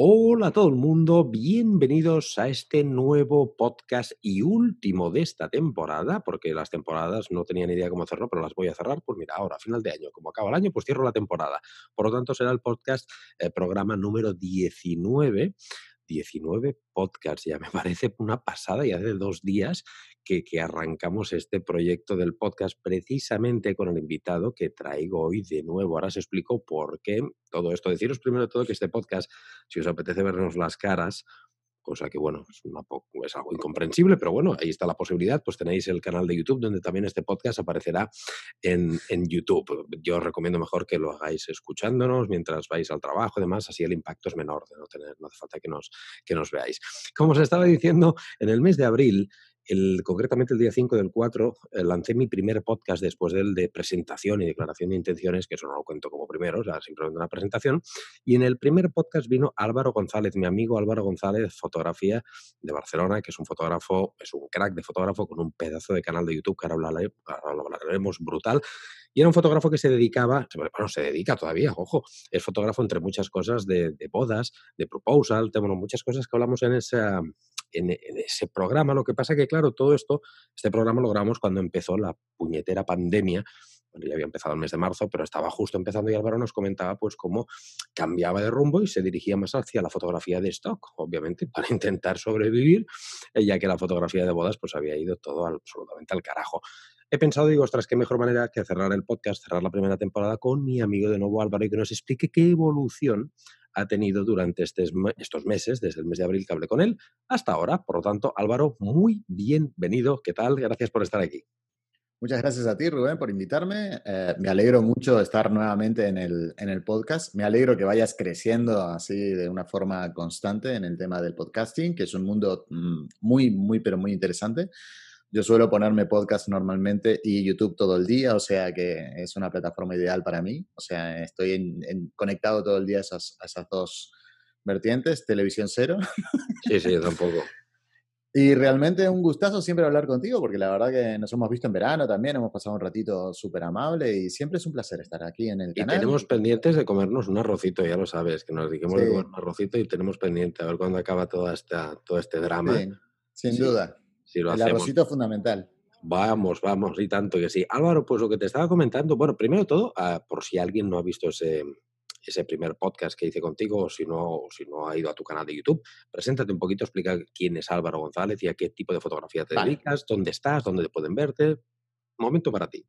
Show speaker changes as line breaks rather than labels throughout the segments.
Hola a todo el mundo, bienvenidos a este nuevo podcast y último de esta temporada, porque las temporadas no tenía ni idea cómo hacerlo, pero las voy a cerrar, pues mira, ahora, final de año, como acaba el año, pues cierro la temporada. Por lo tanto, será el podcast, eh, programa número 19 19 podcasts. Ya me parece una pasada y hace dos días que, que, arrancamos este proyecto del podcast precisamente con el invitado que traigo hoy de nuevo. Ahora os explico por qué todo esto. Deciros primero todo que este podcast, si os apetece vernos las caras, cosa que bueno, es, una, es, algo incomprensible, pero bueno, ahí está la posibilidad, pues tenéis el canal de YouTube donde también este podcast aparecerá en, en YouTube. Yo os recomiendo mejor que lo hagáis escuchándonos mientras vais al trabajo y demás, así el impacto es menor de no tener, no hace falta que nos, que nos veáis. Como os estaba diciendo, en el mes de abril concretamente el día 5 del 4 eh, lancé mi primer podcast después del de presentación y declaración de intenciones, que eso no lo cuento como primero, o simplemente una presentación. Y en el primer podcast vino Álvaro González, mi amigo Álvaro González, fotografía de Barcelona, que es un fotógrafo, es un crack de fotógrafo con un pedazo de canal de YouTube que ahora lo hablaremos brutal. Y era un fotógrafo que se dedicaba, bueno, se dedica todavía, ojo, es fotógrafo entre muchas cosas de, bodas, de proposal, tenemos muchas cosas que hablamos en esa, en, ese programa. Lo que pasa que, claro, todo esto, este programa lo grabamos cuando empezó la puñetera pandemia. Bueno, ya había empezado el mes de marzo, pero estaba justo empezando y Álvaro nos comentaba pues cómo cambiaba de rumbo y se dirigía más hacia la fotografía de stock, obviamente, para intentar sobrevivir, eh, ya que la fotografía de bodas pues había ido todo absolutamente al carajo. He pensado, digo, ostras, qué mejor manera que cerrar el podcast, cerrar la primera temporada con mi amigo de nuevo Álvaro y que nos explique qué evolución ha tenido durante estos, estos meses, desde el mes de abril que hablé con él, hasta ahora. Por lo tanto, Álvaro, muy bienvenido. ¿Qué tal? Gracias por estar aquí.
Muchas gracias a ti, Rubén, por invitarme. Eh, me alegro mucho de estar nuevamente en el, en el podcast. Me alegro que vayas creciendo así de una forma constante en el tema del podcasting, que es un mundo mm, muy, muy, pero muy interesante. Yo suelo ponerme podcast normalmente y YouTube todo el día, o sea que es una plataforma ideal para mí. O sea, estoy en, conectado todo el día a esas, a esas dos vertientes, televisión cero.
Sí, sí, yo tampoco.
Y realmente es un gustazo siempre hablar contigo, porque la verdad que nos hemos visto en verano también, hemos pasado un ratito súper amable y siempre es un placer estar aquí en el canal.
Y tenemos pendientes de comernos un arrocito, ya lo sabes, que nos dijimos de comer un arrocito y tenemos pendiente a ver cuándo acaba toda esta, todo este drama.
Sí, sin duda. Si lo el arrocito fundamental.
Vamos, vamos, y tanto que sí. Álvaro, pues lo que te estaba comentando, bueno, primero de todo, uh, por si alguien no ha visto ese, ese primer podcast que hice contigo, o si no, si no ha ido a tu canal de YouTube, preséntate un poquito, explica quién es Álvaro González y a qué tipo de fotografía te vale. dedicas, dónde estás, dónde te pueden verte. Momento para ti.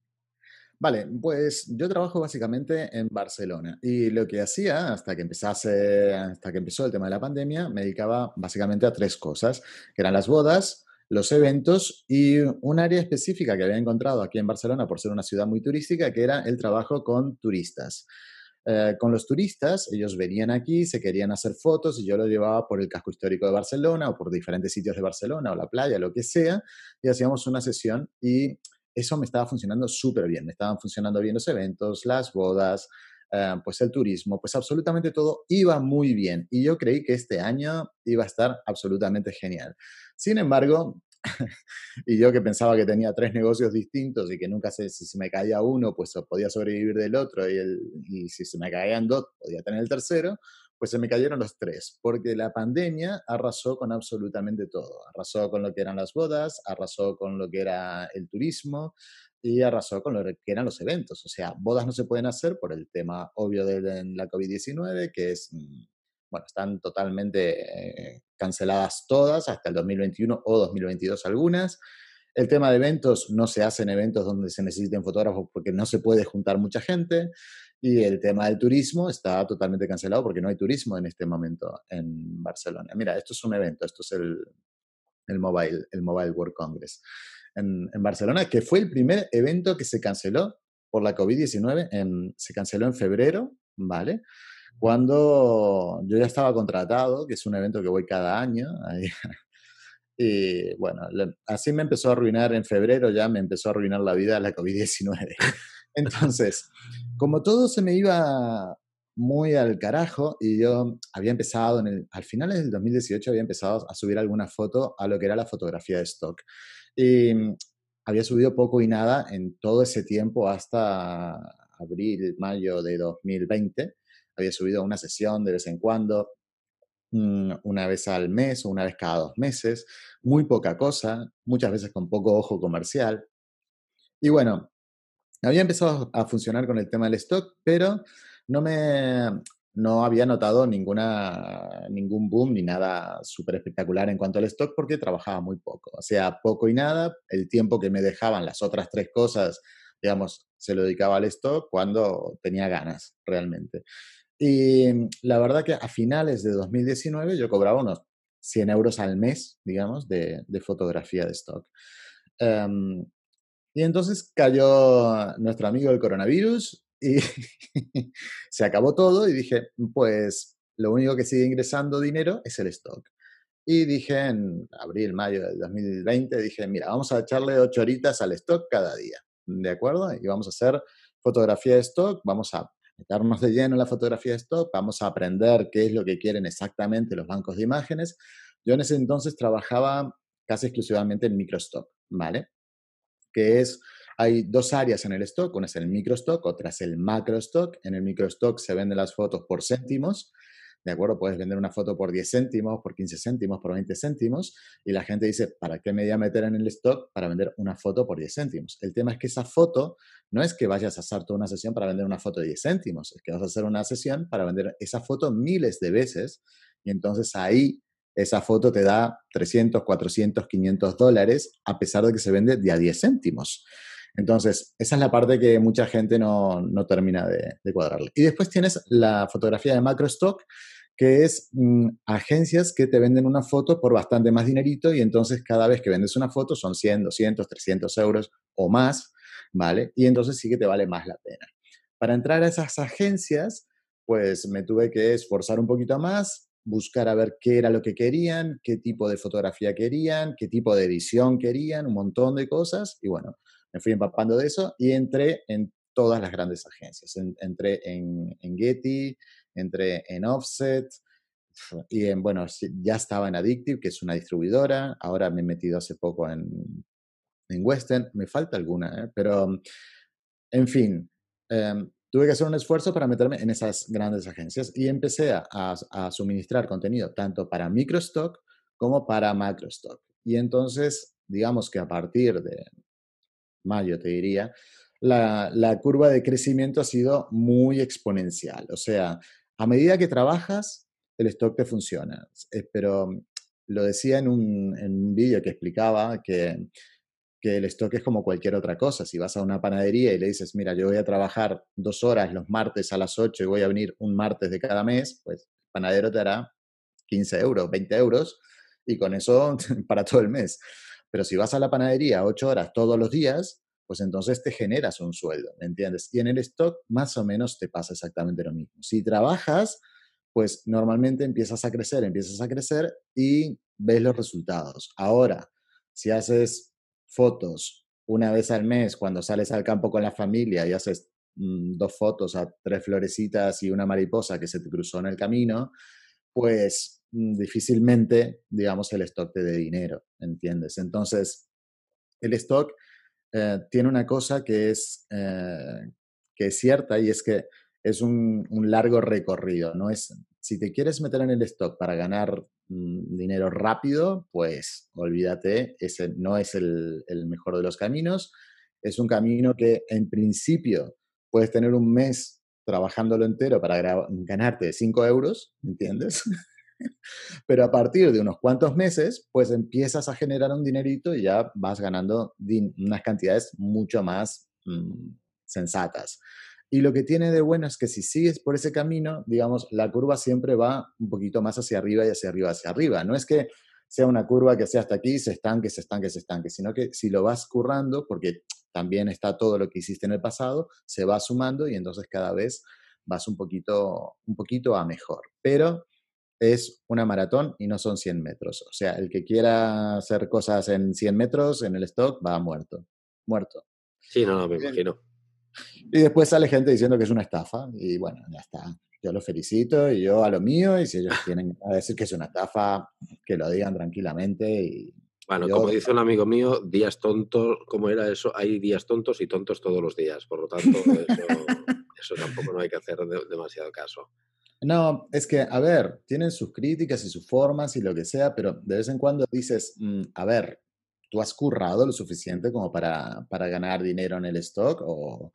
Vale, pues yo trabajo básicamente en Barcelona y lo que hacía hasta que empezase, hasta que empezó el tema de la pandemia, me dedicaba básicamente a tres cosas, que eran las bodas, los eventos y un área específica que había encontrado aquí en Barcelona por ser una ciudad muy turística, que era el trabajo con turistas. Eh, con los turistas, ellos venían aquí, se querían hacer fotos y yo lo llevaba por el casco histórico de Barcelona o por diferentes sitios de Barcelona o la playa, lo que sea, y hacíamos una sesión y eso me estaba funcionando súper bien, me estaban funcionando bien los eventos, las bodas, eh, pues el turismo, pues absolutamente todo iba muy bien y yo creí que este año iba a estar absolutamente genial. Sin embargo, y yo que pensaba que tenía tres negocios distintos y que nunca sé si se me caía uno, pues podía sobrevivir del otro y, el, y si se me caían dos, podía tener el tercero, pues se me cayeron los tres, porque la pandemia arrasó con absolutamente todo. Arrasó con lo que eran las bodas, arrasó con lo que era el turismo y arrasó con lo que eran los eventos. O sea, bodas no se pueden hacer por el tema obvio de la COVID-19, que es mm, bueno, están totalmente eh, canceladas todas hasta el 2021 o 2022 algunas. El tema de eventos, no se hacen eventos donde se necesiten fotógrafos porque no se puede juntar mucha gente. Y el tema del turismo está totalmente cancelado porque no hay turismo en este momento en Barcelona. Mira, esto es un evento, esto es el, el Mobile, el Mobile World Congress en, Barcelona, que fue el primer evento que se canceló por la COVID-19, se canceló en febrero, ¿vale? cuando yo ya estaba contratado, que es un evento que voy cada año. y bueno, así me empezó a arruinar en febrero, ya me empezó a arruinar la vida la COVID-19. Entonces, como todo se me iba muy al carajo y yo había empezado, al final del 2018 había empezado a subir alguna foto a lo que era la fotografía de stock. Y había subido poco y nada en todo ese tiempo hasta abril, mayo de 2020 había subido una sesión de vez en cuando. mm, una vez al mes o una vez cada dos meses, muy poca cosa, muchas veces con poco ojo comercial. Y bueno, había empezado a funcionar con el tema del stock, pero no me no había notado ninguna, ningún boom ni nada súper espectacular en cuanto al stock porque trabajaba muy poco. O sea, poco y nada. El tiempo que me dejaban las otras tres cosas, digamos, se lo dedicaba al stock cuando tenía ganas realmente. Y la verdad que a finales de 2019 yo cobraba unos 100 euros al mes, digamos, de, fotografía de stock. Em, y entonces cayó nuestro amigo el coronavirus y se acabó todo y dije, pues lo único que sigue ingresando dinero es el stock. Y dije en abril, mayo del 2020, dije, mira, vamos a echarle ocho horitas al stock cada día, ¿de acuerdo? Y vamos a hacer fotografía de stock, vamos a meternos de lleno en la fotografía de stock, vamos a aprender qué es lo que quieren exactamente los bancos de imágenes. Yo en ese entonces trabajaba casi exclusivamente en microstock, ¿vale? Que es hay dos áreas en el stock, una es el microstock, otra es el macrostock. En el microstock se venden las fotos por céntimos, ¿de acuerdo? Puedes vender una foto por 10 céntimos, por 15 céntimos, por 20 céntimos, y la gente dice, ¿para qué me voy a meter en el stock para vender una foto por 10 céntimos? El tema es que esa foto no es que vayas a hacer toda una sesión para vender una foto de 10 céntimos, es que vas a hacer una sesión para vender esa foto miles de veces, y entonces ahí esa foto te da 300, 400, 500 dólares, a pesar de que se vende de a 10 céntimos. Entonces, esa es la parte que mucha gente no, termina de, cuadrarle. Y después tienes la fotografía de macro stock, que es mm, agencias que te venden una foto por bastante más dinerito y entonces cada vez que vendes una foto son 100, 200, 300 euros o más, ¿vale? Y entonces sí que te vale más la pena. Para entrar a esas agencias, pues me tuve que esforzar un poquito más, buscar a ver qué era lo que querían, qué tipo de fotografía querían, qué tipo de edición querían, un montón de cosas. Y bueno, me fui empapando de eso y entré en todas las grandes agencias. entré en, Getty, entré en Offset, y en, bueno, ya estaba en Addictive, que es una distribuidora. Ahora me he metido hace poco en, en Western. Me falta alguna, ¿eh? pero en fin, em, tuve que hacer un esfuerzo para meterme en esas grandes agencias y empecé a suministrar contenido tanto para microstock como para macrostock. Y entonces, digamos que a partir de, mayo, te diría, la, curva de crecimiento ha sido muy exponencial. O sea, a medida que trabajas, el stock te funciona. Eh, pero lo decía en un, vídeo que explicaba que, que, el stock es como cualquier otra cosa. Si vas a una panadería y le dices, mira, yo voy a trabajar dos horas los martes a las 8 y voy a venir un martes de cada mes, pues el panadero te dará 15 euros, 20 euros y con eso para todo el mes. Pero si vas a la panadería ocho horas todos los días, pues entonces te generas un sueldo, ¿me entiendes? Y en el stock más o menos te pasa exactamente lo mismo. Si trabajas, pues normalmente empiezas a crecer, empiezas a crecer y ves los resultados. Ahora, si haces fotos una vez al mes cuando sales al campo con la familia y haces mm, dos fotos a tres florecitas y una mariposa que se te cruzó en el camino, pues difícilmente, digamos, el stock te dé dinero, ¿entiendes? Entonces, el stock eh, tiene una cosa que es, eh, que es cierta y es que es un, largo recorrido, ¿no? Es, si te quieres meter en el stock para ganar mm, dinero rápido, pues olvídate, ese no es el, el mejor de los caminos. Es un camino que en principio puedes tener un mes trabajándolo entero para ganarte 5 euros, ¿entiendes? Pero a partir de unos cuantos meses, pues empiezas a generar un dinerito y ya vas ganando unas cantidades mucho más mm, sensatas. Y lo que tiene de bueno es que si sigues por ese camino, digamos, la curva siempre va un poquito más hacia arriba y hacia arriba, hacia arriba. No es que sea una curva que sea hasta aquí, se estanque, se estanque, se estanque, sino que si lo vas currando, porque también está todo lo que hiciste en el pasado, se va sumando y entonces cada vez vas un poquito, un poquito a mejor. Pero es una maratón y no son 100 metros. O sea, el que quiera hacer cosas en 100 metros en el stock va muerto. Muerto.
Sí, no, no, me imagino.
Y después sale gente diciendo que es una estafa y bueno, ya está. Yo los felicito y yo a lo mío y si ellos tienen que decir que es una estafa, que lo digan tranquilamente y
bueno, como dice un amigo mío, días tontos, ¿cómo era eso? Hay días tontos y tontos todos los días. Por lo tanto, eso, tampoco no hay que hacer demasiado caso.
No, es que, a ver, tienen sus críticas y sus formas y lo que sea, pero de vez en cuando dices, mm, a ver, ¿tú has currado lo suficiente como para, para ganar dinero en el stock? O,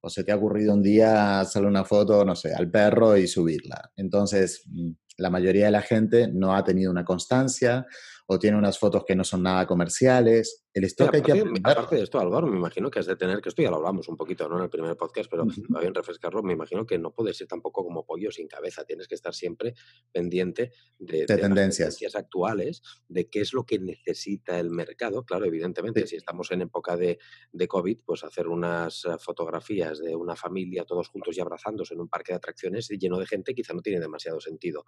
o se te ha ocurrido un día hacerle una foto, no sé, al perro y subirla. Entonces, mm, la mayoría de la gente no ha tenido una constancia o tiene unas fotos que no son nada comerciales. El stock hay que
Aparte de esto, Álvaro, me imagino que has de tener, que esto ya lo hablamos un poquito ¿no? en el primer podcast, pero va bien refrescarlo, me imagino que no puedes ser tampoco como pollo sin cabeza, tienes que estar siempre pendiente de,
tendencias.
tendencias. actuales, de qué es lo que necesita el mercado. Claro, evidentemente, si estamos en época de, de, COVID, pues hacer unas eh, fotografías de una familia todos juntos y abrazándose en un parque de atracciones lleno de gente quizá no tiene demasiado sentido.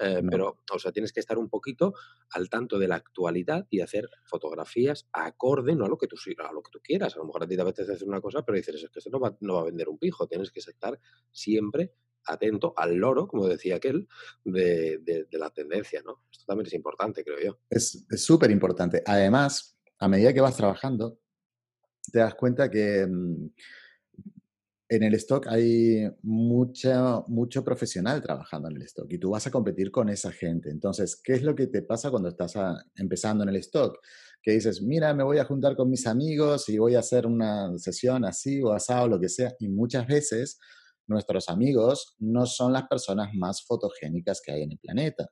Eh, pero, o sea, tienes que estar un poquito al tanto de la actualidad y hacer fotografías acorde, no a lo que tú, a lo que tú quieras. A lo mejor a ti te apetece hacer una cosa, pero dices, es que esto no va, no va a vender un pijo. Tienes que estar siempre atento al loro, como decía aquel, de, de, la tendencia, ¿no? Esto también es importante, creo yo.
Es súper importante. Además, a medida que vas trabajando, te das cuenta que mm, en el stock hay mucho, mucho profesional trabajando en el stock y tú vas a competir con esa gente. Entonces, ¿qué es lo que te pasa cuando estás empezando en el stock? Que dices, mira, me voy a juntar con mis amigos y voy a hacer una sesión así o asado, lo que sea. Y muchas veces nuestros amigos no son las personas más fotogénicas que hay en el planeta.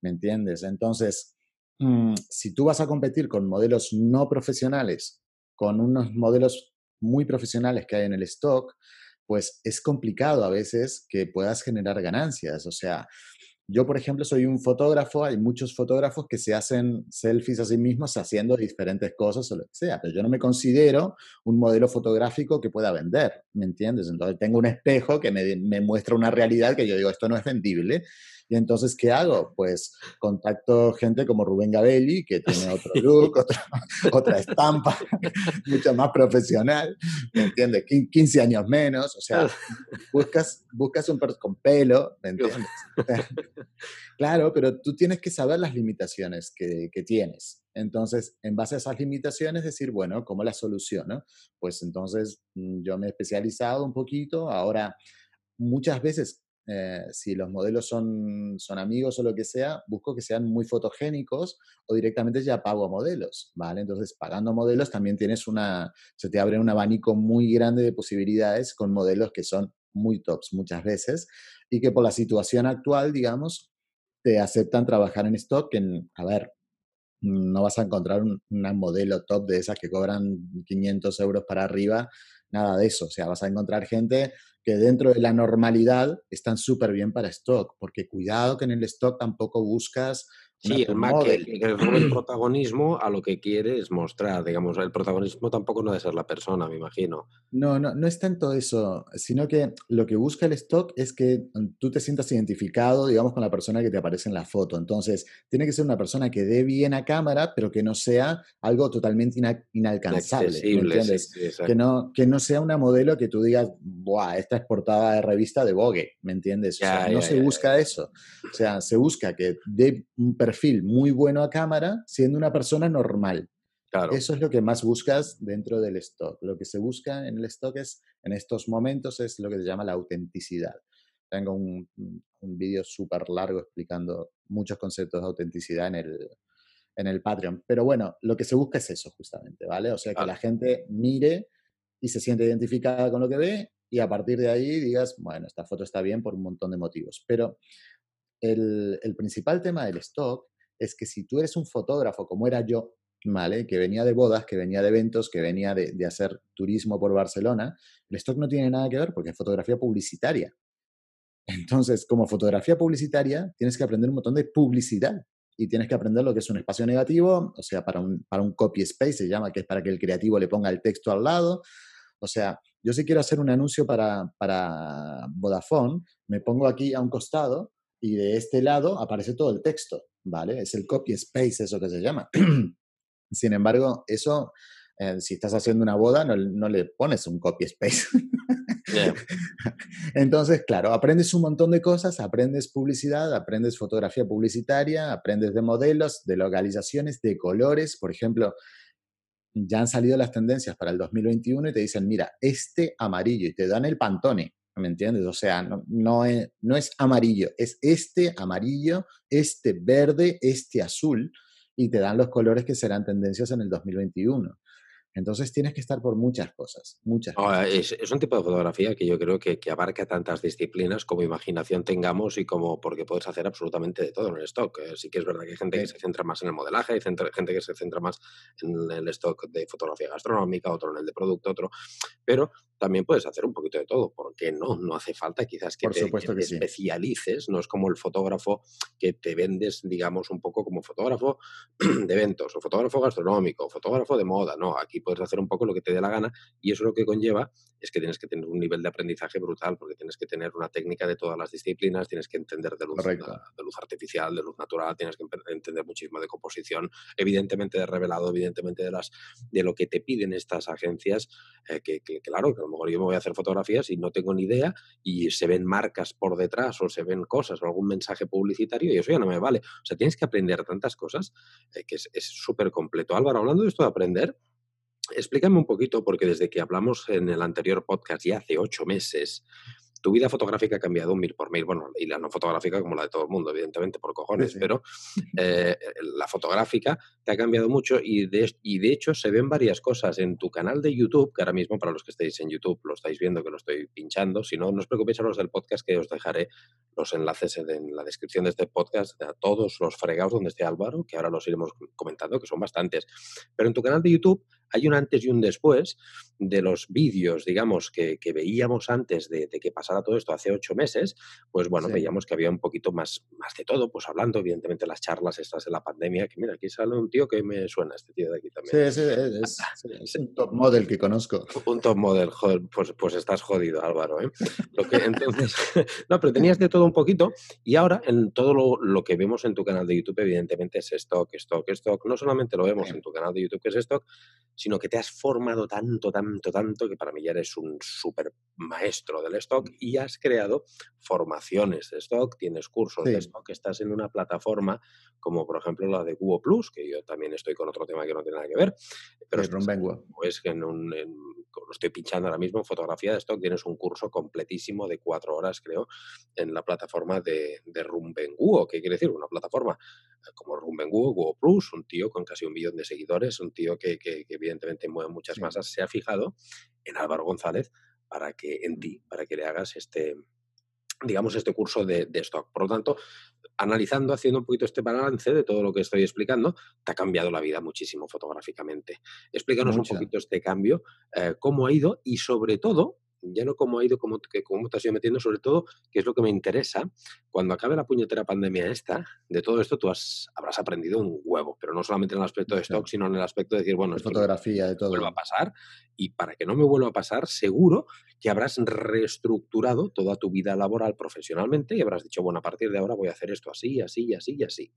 ¿Me entiendes? Entonces, mm, si tú vas a competir con modelos no profesionales, con unos modelos muy profesionales que hay en el stock, pues es complicado a veces que puedas generar ganancias. O sea, yo, por ejemplo, soy un fotógrafo, hay muchos fotógrafos que se hacen selfies a sí mismos haciendo diferentes cosas o lo que sea, pero yo no me considero un modelo fotográfico que pueda vender, ¿me entiendes? Entonces tengo un espejo que me, muestra una realidad que yo digo, esto no es vendible, y entonces, ¿qué hago? Pues contacto gente como Rubén Gabelli, que tiene otro look, otra, otra estampa, mucho más profesional, ¿me entiendes? 15 años menos, o sea, buscas, buscas un perro con pelo, ¿me entiendes? claro, pero tú tienes que saber las limitaciones que, que tienes. Entonces, en base a esas limitaciones, decir, bueno, ¿cómo las soluciono? Pues entonces mm, yo me he especializado un poquito, ahora muchas veces eh, si los modelos son, son amigos o lo que sea, busco que sean muy fotogénicos o directamente ya pago a modelos, ¿vale? Entonces, pagando modelos también tienes una, se te abre un abanico muy grande de posibilidades con modelos que son muy tops muchas veces y que por la situación actual, digamos, te aceptan trabajar en stock, en, a ver, no vas a encontrar un, modelo top de esas que cobran 500 euros para arriba, nada de eso. O sea, vas a encontrar gente que dentro de la normalidad están súper bien para stock, porque cuidado que en el stock tampoco buscas
Sí, el Mac, el, el, protagonismo a lo que quiere es mostrar, digamos, el protagonismo tampoco no debe ser la persona, me imagino.
No, no, no es tanto eso, sino que lo que busca el stock es que tú te sientas identificado, digamos, con la persona que te aparece en la foto. Entonces, tiene que ser una persona que dé bien a cámara, pero que no sea algo totalmente inalcanzable, ¿me entiendes? que, no, que no sea una modelo que tú digas, ¡buah! Esta es portada de revista de Vogue, ¿me entiendes? O sea, no se busca eso. O sea, se busca que dé un perfil muy bueno a cámara siendo una persona normal. Eso es lo que más buscas dentro del stock. Lo que se busca en el stock es, en estos momentos, es lo que se llama la autenticidad. Tengo un, un vídeo súper largo explicando muchos conceptos de autenticidad en el, en el Patreon. Pero bueno, lo que se busca es eso justamente, ¿vale? O sea, que la gente mire y se siente identificada con lo que ve y a partir de ahí digas, bueno, esta foto está bien por un montón de motivos. Pero el, principal tema del stock es que si tú eres un fotógrafo como era yo, ¿vale? Que venía de bodas, que venía de eventos, que venía de, hacer turismo por Barcelona, el stock no tiene nada que ver porque es fotografía publicitaria. Entonces, como fotografía publicitaria, tienes que aprender un montón de publicidad y tienes que aprender lo que es un espacio negativo, o sea, para un, para un copy space se llama, que es para que el creativo le ponga el texto al lado. O sea, yo si quiero hacer un anuncio para, para Vodafone, me pongo aquí a un costado y de este lado aparece todo el texto, ¿vale? Es el copy space, eso que se llama. Sin embargo, eso, eh, si estás haciendo una boda, no, le pones un copy space. Entonces, claro, aprendes un montón de cosas, aprendes publicidad, aprendes fotografía publicitaria, aprendes de modelos, de localizaciones, de colores. Por ejemplo, ya han salido las tendencias para el 2021 y te dicen, mira, este amarillo, y te dan el pantone, ¿Me entiendes? O sea, no, no, es, es amarillo, es este amarillo, este verde, este azul, y te dan los colores que serán tendencias en el 2021. Entonces tienes que estar por muchas cosas, muchas cosas.
Es, un tipo de fotografía que yo creo que, que, abarca tantas disciplinas como imaginación tengamos y como porque puedes hacer absolutamente de todo en el stock. Eh, sí que es verdad que hay gente que se centra más en el modelaje, hay gente que se centra más en el stock de fotografía gastronómica, otro en el de producto, otro. Pero también puedes hacer un poquito de todo. ¿Por qué no? No hace falta quizás que te, especialices. No es como el fotógrafo que te vendes, digamos, un poco como fotógrafo de eventos o fotógrafo gastronómico, o fotógrafo de moda. No, aquí puedes hacer un poco lo que te dé la gana y eso lo que conlleva es que tienes que tener un nivel de aprendizaje brutal porque tienes que tener una técnica de todas las disciplinas, tienes que entender de luz, de luz artificial, de luz natural, tienes que entender muchísimo de composición, evidentemente de revelado, evidentemente de, las, de lo que te piden estas agencias, eh, que, que, claro, que a lo mejor yo me voy a hacer fotografías y no tengo ni idea y se ven marcas por detrás o se ven cosas o algún mensaje publicitario y eso ya no me vale. O sea, tienes que aprender tantas cosas eh, que es súper completo. Álvaro, hablando de esto de aprender, Explícame un poquito, porque desde que hablamos en el anterior podcast, ya hace ocho meses, tu vida fotográfica ha cambiado mil por mil. Bueno, y la no fotográfica como la de todo el mundo, evidentemente, por cojones, pero eh, la fotográfica te ha cambiado mucho y de, y de hecho se ven varias cosas en tu canal de YouTube, que ahora mismo para los que estéis en YouTube lo estáis viendo, que lo estoy pinchando. Si no, no os preocupéis a los del podcast, que os dejaré los enlaces en la descripción de este podcast a todos los fregados donde esté Álvaro, que ahora los iremos comentando, que son bastantes. Pero en tu canal de YouTube hay un antes y un después de los vídeos, digamos, que, veíamos antes de, que pasara todo esto hace ocho meses, pues bueno, veíamos que había un poquito más, más de todo, pues hablando, evidentemente, las charlas estas de la pandemia, que mira, aquí sale un tío que me suena, este tío de aquí también.
Sí, es, es, un top model que conozco.
Un top model, joder, pues, pues estás jodido, Álvaro. ¿eh? Lo que, entonces, no, pero tenías de todo un poquito y ahora en todo lo, que vemos en tu canal de YouTube, evidentemente, es stock, stock, stock. No solamente lo vemos en tu canal de YouTube, que es stock, sino que te has formado tanto, tanto, tanto, que para mí ya eres un súper maestro del stock y has creado formaciones de stock, tienes cursos de stock, estás en una plataforma como por ejemplo la de Google Plus, que yo también estoy con otro tema que no tiene nada que ver, pero es pues que en un, lo estoy pinchando ahora mismo en fotografía de stock, tienes un curso completísimo de cuatro horas, creo, en la plataforma de, de Rumbenguo, ¿qué quiere decir? Una plataforma eh, como Rumbenguo, Google Plus, un tío con casi un millón de seguidores, un tío que, que, evidentemente mueve muchas masas, se ha fijado en Álvaro González para que en ti, para que le hagas este, digamos, este curso de, stock. Por lo tanto, analizando, haciendo un poquito este balance de todo lo que estoy explicando, te ha cambiado la vida muchísimo fotográficamente. Explícanos un poquito este cambio, eh, cómo ha ido y sobre todo, ya no cómo ha ido, cómo, cómo te has ido metiendo, sobre todo, que es lo que me interesa, cuando acabe la puñetera pandemia esta, de todo esto tú has, habrás aprendido un huevo, pero no solamente en el aspecto de stock, sino en el aspecto de decir, bueno,
esto fotografía, de todo.
vuelva a pasar, y para que no me vuelva a pasar, seguro que habrás reestructurado toda tu vida laboral profesionalmente y habrás dicho, bueno, a partir de ahora voy a hacer esto así, así, así y así.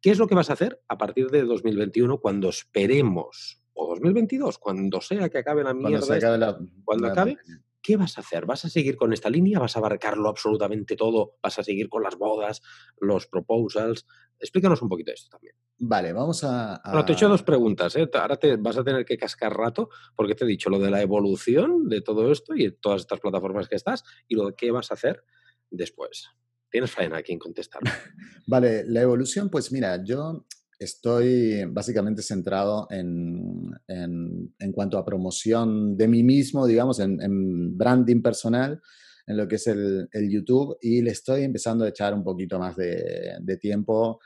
¿Qué es lo que vas a hacer a partir de 2021 cuando esperemos o 2022, cuando sea que acabe la mierda, cuando, acabe, cuando acabe, ¿qué vas a hacer? ¿Vas a seguir con esta línea? ¿Vas a abarcarlo absolutamente todo? ¿Vas a seguir con las bodas, los proposals? Explícanos un poquito esto también.
Vale, vamos a...
Bueno, te he hecho dos preguntas. ¿eh? Ahora te vas a tener que cascar rato porque te he dicho lo de la evolución de todo esto y de todas estas plataformas que estás y lo de qué vas a hacer después. Tienes faena aquí en contestar.
vale, la evolución, pues mira, yo estoy básicamente centrado en, en, cuanto a promoción de mí mismo, digamos, en, branding personal, en lo que es el, el, YouTube, y le estoy empezando a echar un poquito más de, de tiempo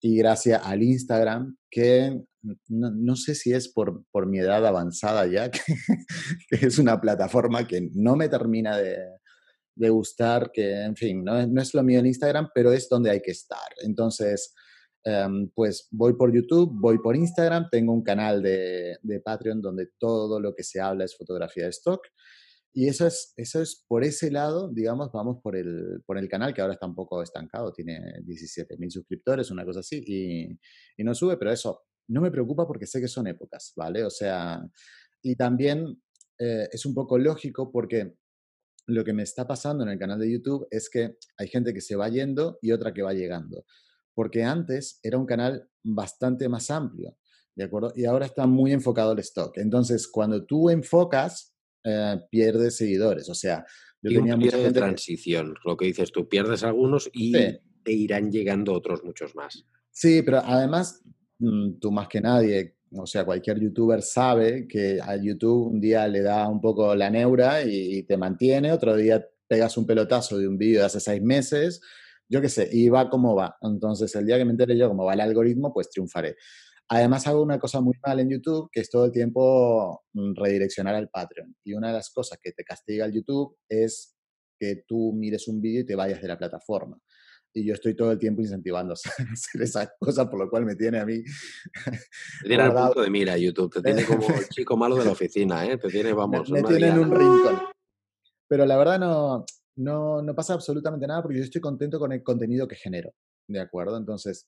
y gracias al Instagram, que no, no sé si es por, por, mi edad avanzada ya, que, que, es una plataforma que no me termina de, de gustar, que en fin, no, no es lo mío en Instagram, pero es donde hay que estar. Entonces, Em, pues voy por YouTube, voy por Instagram, tengo un canal de, de, Patreon donde todo lo que se habla es fotografía de stock. Y eso es, eso es por ese lado, digamos, vamos por el, por el canal que ahora está un poco estancado, tiene 17.000 suscriptores, una cosa así, y, y no sube, pero eso no me preocupa porque sé que son épocas, ¿vale? O sea, y también eh, es un poco lógico porque lo que me está pasando en el canal de YouTube es que hay gente que se va yendo y otra que va llegando porque antes era un canal bastante más amplio, ¿de acuerdo? Y ahora está muy enfocado al stock. Entonces, cuando tú enfocas, eh, pierdes seguidores. O sea,
Yo tenía mucha gente de transición, lo que dices tú, pierdes algunos y te irán llegando otros muchos más.
Sí, pero además, mm, tú más que nadie, o sea, cualquier youtuber sabe que a YouTube un día le da un poco la neura y, te mantiene, otro día pegas un pelotazo de un vídeo de hace seis meses, yo qué sé, y va como va. Entonces, el día que me entere yo cómo va el algoritmo, pues triunfaré. Además, hago una cosa muy mal en YouTube, que es todo el tiempo mm, redireccionar al Patreon. Y una de las cosas que te castiga el YouTube es que tú mires un vídeo y te vayas de la plataforma. Y yo estoy todo el tiempo incentivando a hacer esas cosas, por lo cual me tiene a mí.
Te tiene al punto de mira YouTube, te tiene como el chico malo de la oficina, ¿eh? Te tiene, vamos.
Me, tiene en un rincón. Pero la verdad no, no, no pasa absolutamente nada porque yo estoy contento con el contenido que genero. ¿De acuerdo? Entonces,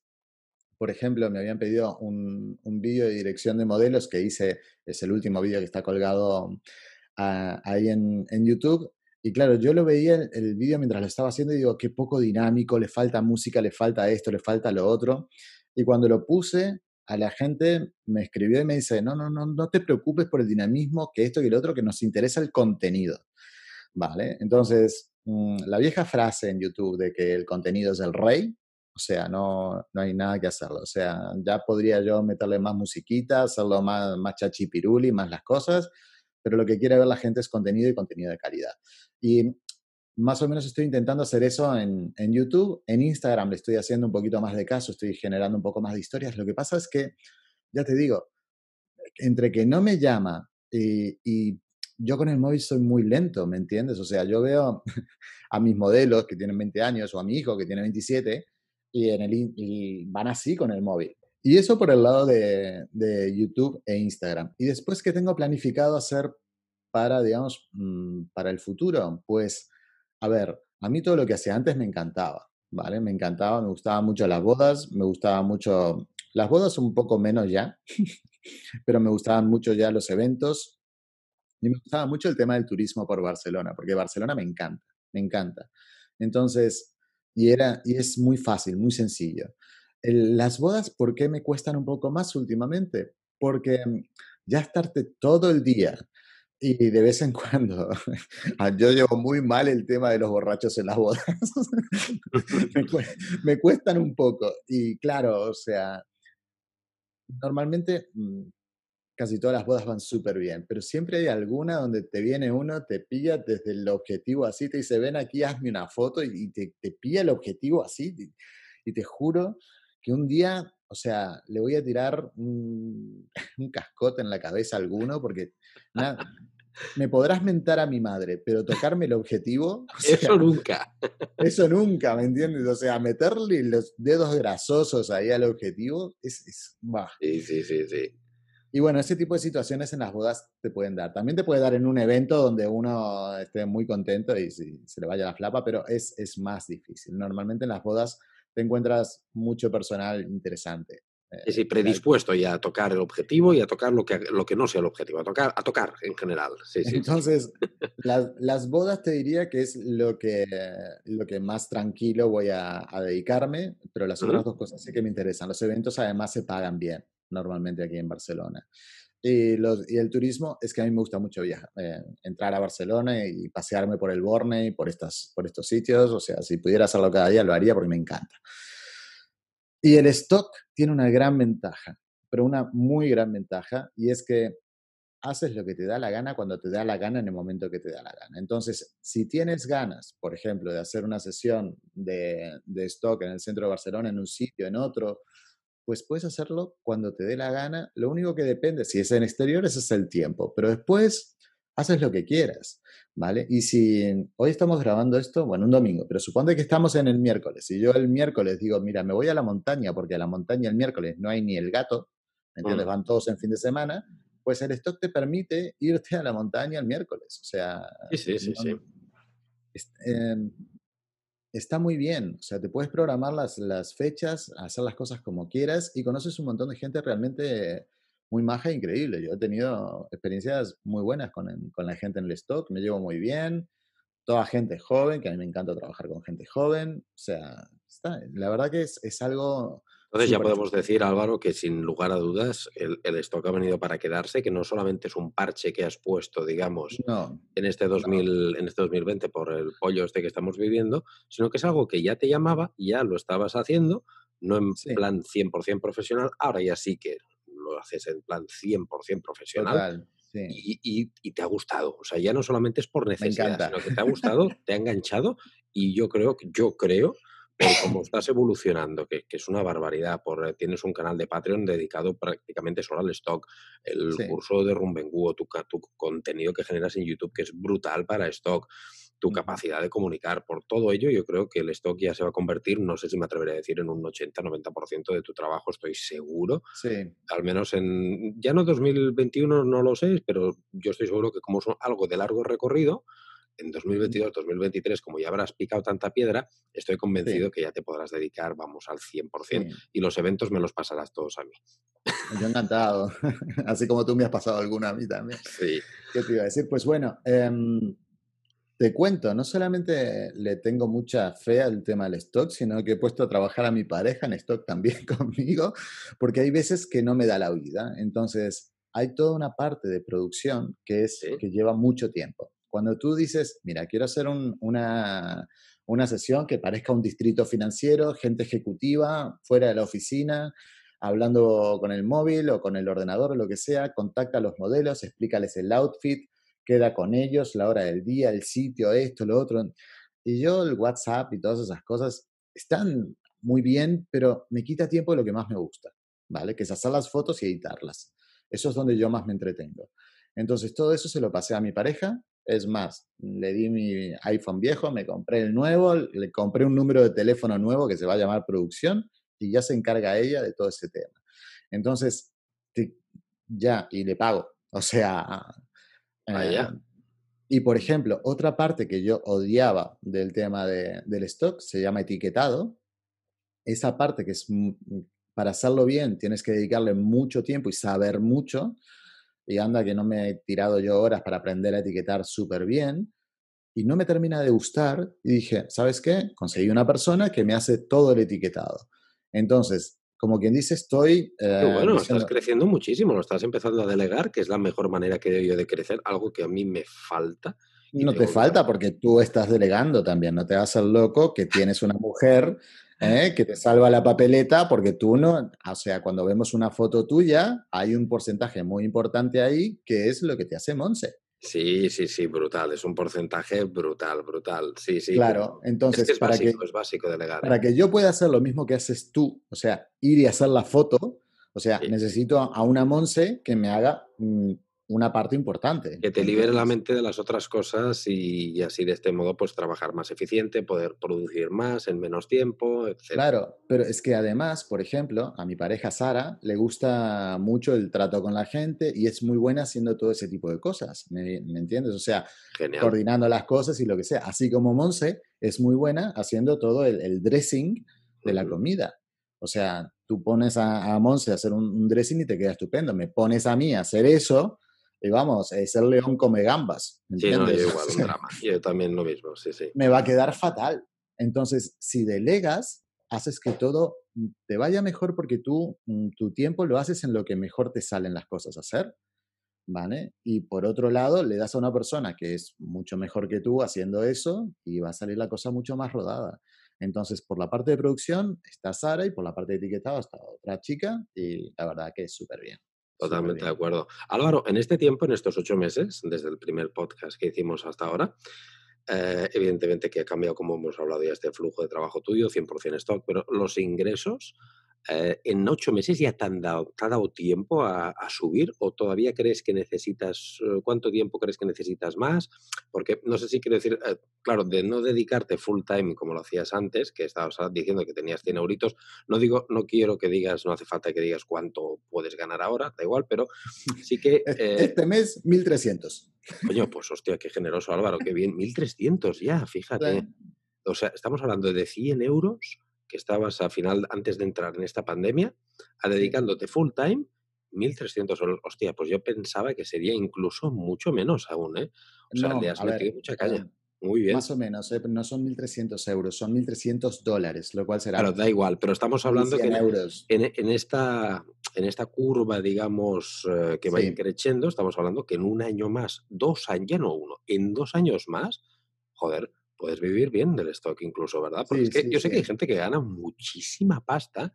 por ejemplo, me habían pedido un, un vídeo de dirección de modelos que hice, es el último vídeo que está colgado ah, ahí en, en, YouTube. Y claro, yo lo veía el, el vídeo mientras lo estaba haciendo y digo, qué poco dinámico, le falta música, le falta esto, le falta lo otro. Y cuando lo puse, a la gente me escribió y me dice, no, no, no, no te preocupes por el dinamismo, que esto y lo otro, que nos interesa el contenido. Vale, entonces, mm, la vieja frase en YouTube de que el contenido es el rey, o sea, no, no hay nada que hacerlo. O sea, ya podría yo meterle más musiquita, hacerlo más, más chachipiruli, más las cosas, pero lo que quiere ver la gente es contenido y contenido de calidad. Y más o menos estoy intentando hacer eso en, en, YouTube. En Instagram le estoy haciendo un poquito más de caso, estoy generando un poco más de historias. Lo que pasa es que, ya te digo, entre que no me llama y, y yo con el móvil soy muy lento, ¿me entiendes? O sea, yo veo a mis modelos que tienen 20 años o a mi hijo que tiene 27 y, en el, van así con el móvil. Y eso por el lado de, de, YouTube e Instagram. Y después, ¿qué tengo planificado hacer para, digamos, mm, para el futuro? Pues, a ver, a mí todo lo que hacía antes me encantaba, ¿vale? Me encantaba, me gustaban mucho las bodas, me gustaba mucho, las bodas un poco menos ya, pero me gustaban mucho ya los eventos y me gustaba mucho el tema del turismo por Barcelona, porque Barcelona me encanta, me encanta. Entonces, y, era, y es muy fácil, muy sencillo. las bodas, ¿por qué me cuestan un poco más últimamente? Porque mm, ya estarte todo el día y de vez en cuando, ah, yo llevo muy mal el tema de los borrachos en las bodas. me, cuestan un poco. Y claro, o sea, normalmente mm, casi todas las bodas van súper bien, pero siempre hay alguna donde te viene uno, te pilla desde el objetivo así, te dice, ven aquí, hazme una foto y te, te pilla el objetivo así. Y, te juro que un día, o sea, le voy a tirar un, cascote en la cabeza a alguno porque nada, me podrás mentar a mi madre, pero tocarme el objetivo.
eso nunca.
Eso nunca, ¿me entiendes? O sea, meterle los dedos grasosos ahí al objetivo es. es
Sí, sí, sí, sí.
Y bueno, ese tipo de situaciones en las bodas te pueden dar. También te puede dar en un evento donde uno esté muy contento y se le vaya la flapa, pero es, es más difícil. Normalmente en las bodas te encuentras mucho personal interesante.
Sí, sí, predispuesto ya a tocar el objetivo y a tocar lo que, lo que no sea el objetivo, a tocar, a tocar en general. Sí, sí,
Entonces, las, las, bodas te diría que es lo que, lo que más tranquilo voy a, a dedicarme, pero las otras dos cosas sí que me interesan. Los eventos además se pagan bien normalmente aquí en Barcelona. Y, los, y, el turismo es que a mí me gusta mucho viajar, eh, entrar a Barcelona y pasearme por el Borne y por, estas, por estos sitios. O sea, si pudiera hacerlo cada día, lo haría porque me encanta. Y el stock tiene una gran ventaja, pero una muy gran ventaja, y es que haces lo que te da la gana cuando te da la gana en el momento que te da la gana. Entonces, si tienes ganas, por ejemplo, de hacer una sesión de, de stock en el centro de Barcelona, en un sitio, en otro, pues puedes hacerlo cuando te dé la gana. Lo único que depende, si es en exteriores, es el tiempo, pero después haces lo que quieras, ¿vale? Y si hoy estamos grabando esto, bueno, un domingo, pero supone que estamos en el miércoles, y yo el miércoles digo, mira, me voy a la montaña, porque a la montaña el miércoles no hay ni el gato, ¿me entiendes? Mm. Van todos en fin de semana, pues el stock te permite irte a la montaña el miércoles, o sea...
Sí, sí, sí, sí.
Em, está muy bien. O sea, te puedes programar las, las fechas, hacer las cosas como quieras y conoces un montón de gente realmente muy maja e increíble. Yo he tenido experiencias muy buenas con, con la gente en el stock, me llevo muy bien. Toda gente joven, que a mí me encanta trabajar con gente joven. O sea, está, la verdad que es, es algo
Entonces ya podemos decir, Álvaro, que sin lugar a dudas el, stock ha venido para quedarse, que no solamente es un parche que has puesto, digamos, en, este 2000, en este 2020 por el pollo este que estamos viviendo, sino que es algo que ya te llamaba, ya lo estabas haciendo, no en plan 100% profesional, ahora ya sí que lo haces en plan 100% profesional. Y, y, te ha gustado. O sea, ya no solamente es por necesidad, sino que te ha gustado, te ha enganchado y yo creo, yo creo por cómo estás evolucionando, que, es una barbaridad, por, tienes un canal de Patreon dedicado prácticamente solo al stock, el curso de Rumbenguo, tu, tu contenido que generas en YouTube, que es brutal para stock, tu capacidad de comunicar, por todo ello yo creo que el stock ya se va a convertir, no sé si me atreveré a decir, en un 80-90% de tu trabajo, estoy seguro.
Sí.
Al menos en, ya no 2021 no lo sé, pero yo estoy seguro que como es algo de largo recorrido, en 2022, 2023, como ya habrás picado tanta piedra, estoy convencido que ya te podrás dedicar, vamos, al 100%. Y los eventos me los pasarás todos a mí.
Yo encantado. Así como tú me has pasado alguna a mí también.
Sí.
¿Qué te iba a decir? Pues bueno, em, te cuento, no solamente le tengo mucha fe al tema del stock, sino que he puesto a trabajar a mi pareja en stock también conmigo, porque hay veces que no me da la vida. Entonces, hay toda una parte de producción que, es, que lleva mucho tiempo. Cuando tú dices, mira, quiero hacer una, una sesión que parezca un distrito financiero, gente ejecutiva, fuera de la oficina, hablando con el móvil o con el ordenador o lo que sea, contacta a los modelos, explícales el outfit, queda con ellos, la hora del día, el sitio, esto, lo otro. Y yo el WhatsApp y todas esas cosas están muy bien, pero me quita tiempo de lo que más me gusta, ¿vale? Que es hacer las fotos y editarlas. Eso es donde yo más me entretengo. Entonces, todo eso se lo pasé a mi pareja es más, le di mi iPhone viejo, me compré el nuevo, le compré un número de teléfono nuevo que se va a llamar producción y ya se encarga ella de todo ese tema. Entonces, ya, y le pago. O sea...
Eh,
y por ejemplo, otra parte que yo odiaba del tema del stock se llama etiquetado. Esa parte que es, para hacerlo bien, tienes que dedicarle mucho tiempo y saber mucho y anda que no me he tirado yo horas para aprender a etiquetar súper bien, y no me termina de gustar, y dije, ¿sabes qué? Conseguí una persona que me hace todo el etiquetado. Entonces, como quien dice, estoy...
Eh, bueno, estás creciendo muchísimo, lo estás empezando a delegar, que es la mejor manera que yo de crecer, algo que a mí me falta.
No te falta porque tú estás delegando también, no te vas al loco que tienes una mujer ¿eh? que te salva la papeleta porque tú no, o sea, cuando vemos una foto tuya, hay un porcentaje muy importante ahí que es lo que te hace Monse.
Sí, sí, sí, brutal. Es un porcentaje brutal, brutal. Sí, sí.
Claro, entonces
es,
para,
básico,
que,
es básico delegar.
para que yo pueda hacer lo mismo que haces tú, o sea, ir y hacer la foto, o sea, necesito a una Monse que me haga mm, una parte importante.
Que te libere la mente de las otras cosas y, así de este modo pues trabajar más eficiente, poder producir más en menos tiempo, etc.
Claro, pero es que además, por ejemplo, a mi pareja Sara le gusta mucho el trato con la gente y es muy buena haciendo todo ese tipo de cosas, ¿me, entiendes? O sea, coordinando las cosas y lo que sea. Así como Monse es muy buena haciendo todo el, dressing de la comida. O sea, tú pones a, a Monse a hacer un, un, dressing y te queda estupendo. Me pones a mí a hacer eso y vamos, ser león come gambas.
Sí, no, yo igual, un drama. Yo también lo mismo, sí, sí.
Me va a quedar fatal. Entonces, si delegas, haces que todo te vaya mejor porque tú mm, tu tiempo lo haces en lo que mejor te salen las cosas a hacer. ¿Vale? Y por otro lado, le das a una persona que es mucho mejor que tú haciendo eso y va a salir la cosa mucho más rodada. Entonces, por la parte de producción está Sara y por la parte de etiquetado está otra chica y la verdad que es súper bien.
Totalmente de acuerdo. Álvaro, en este tiempo, en estos ocho meses, desde el primer podcast que hicimos hasta ahora, eh, evidentemente que ha cambiado, como hemos hablado ya, este flujo de trabajo tuyo, 100% stock, pero los ingresos eh, ¿en ocho meses ya te, han dado, ha dado tiempo a, subir o todavía crees que necesitas, eh, cuánto tiempo crees que necesitas más? Porque no sé si quiero decir, eh, claro, de no dedicarte full time como lo hacías antes, que estabas diciendo que tenías 100 euritos, no digo, no quiero que digas, no hace falta que digas cuánto puedes ganar ahora, da igual, pero sí que...
este mes, 1.300.
Coño, pues hostia, qué generoso Álvaro, qué bien, 1.300 ya, fíjate. O sea, estamos hablando de 100 euros que estabas a final, antes de entrar en esta pandemia, a dedicándote full time 1.300 euros. Hostia, pues yo pensaba que sería incluso mucho menos aún, ¿eh? O sea, le has metido mucha caña. Muy bien.
Más o menos, ¿eh? no son 1.300 euros, son 1.300 dólares, lo cual será...
Claro, da igual, pero estamos hablando que en,
euros.
En, esta, en esta curva, digamos, eh, que va sí. creciendo, estamos hablando que en un año más, dos años, ya no uno, en dos años más, joder, puedes vivir bien del stock incluso, ¿verdad? Porque sí, es que yo sé que hay gente que gana muchísima pasta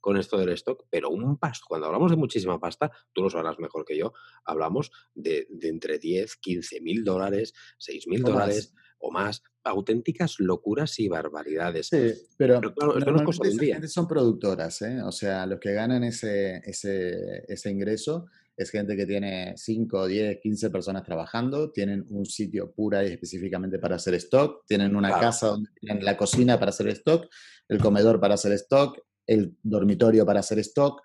con esto del stock, pero un pasto, cuando hablamos de muchísima pasta, tú lo sabrás mejor que yo, hablamos de, de entre 10, 15 mil dólares, 6 mil dólares o más, auténticas locuras y barbaridades.
Sí, pero, pero claro, esto no es cosa de un día. Son productoras, ¿eh? o sea, los que ganan ese, ese, ese ingreso es gente que tiene 5, 10, 15 personas trabajando, tienen un sitio pura y específicamente para hacer stock, tienen una claro. casa donde tienen la cocina para hacer stock, el comedor para hacer stock, el dormitorio para hacer stock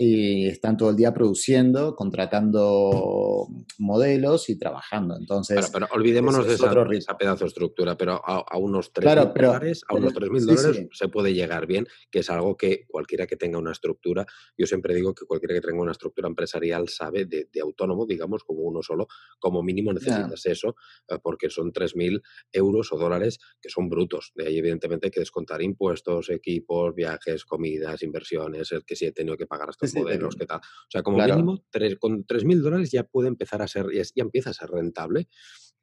y están todo el día produciendo, contratando modelos y trabajando. Entonces,
pero, pero olvidémonos de esa, esa, pedazo de estructura, pero a, a unos 3.000 claro, dólares, a unos 3.000 sí, dólares sí. se puede llegar bien, que es algo que cualquiera que tenga una estructura, yo siempre digo que cualquiera que tenga una estructura empresarial sabe de, de autónomo, digamos, como uno solo, como mínimo necesitas yeah. eso, eh, porque son 3.000 euros o dólares que son brutos. De ahí, evidentemente, hay que descontar impuestos, equipos, viajes, comidas, inversiones, el que sí he tenido que pagar hasta sí, modelos, ¿qué tal? O sea, como claro. mínimo, tres, con 3.000 dólares ya puede empezar a ser, ya, ya, empieza a ser rentable,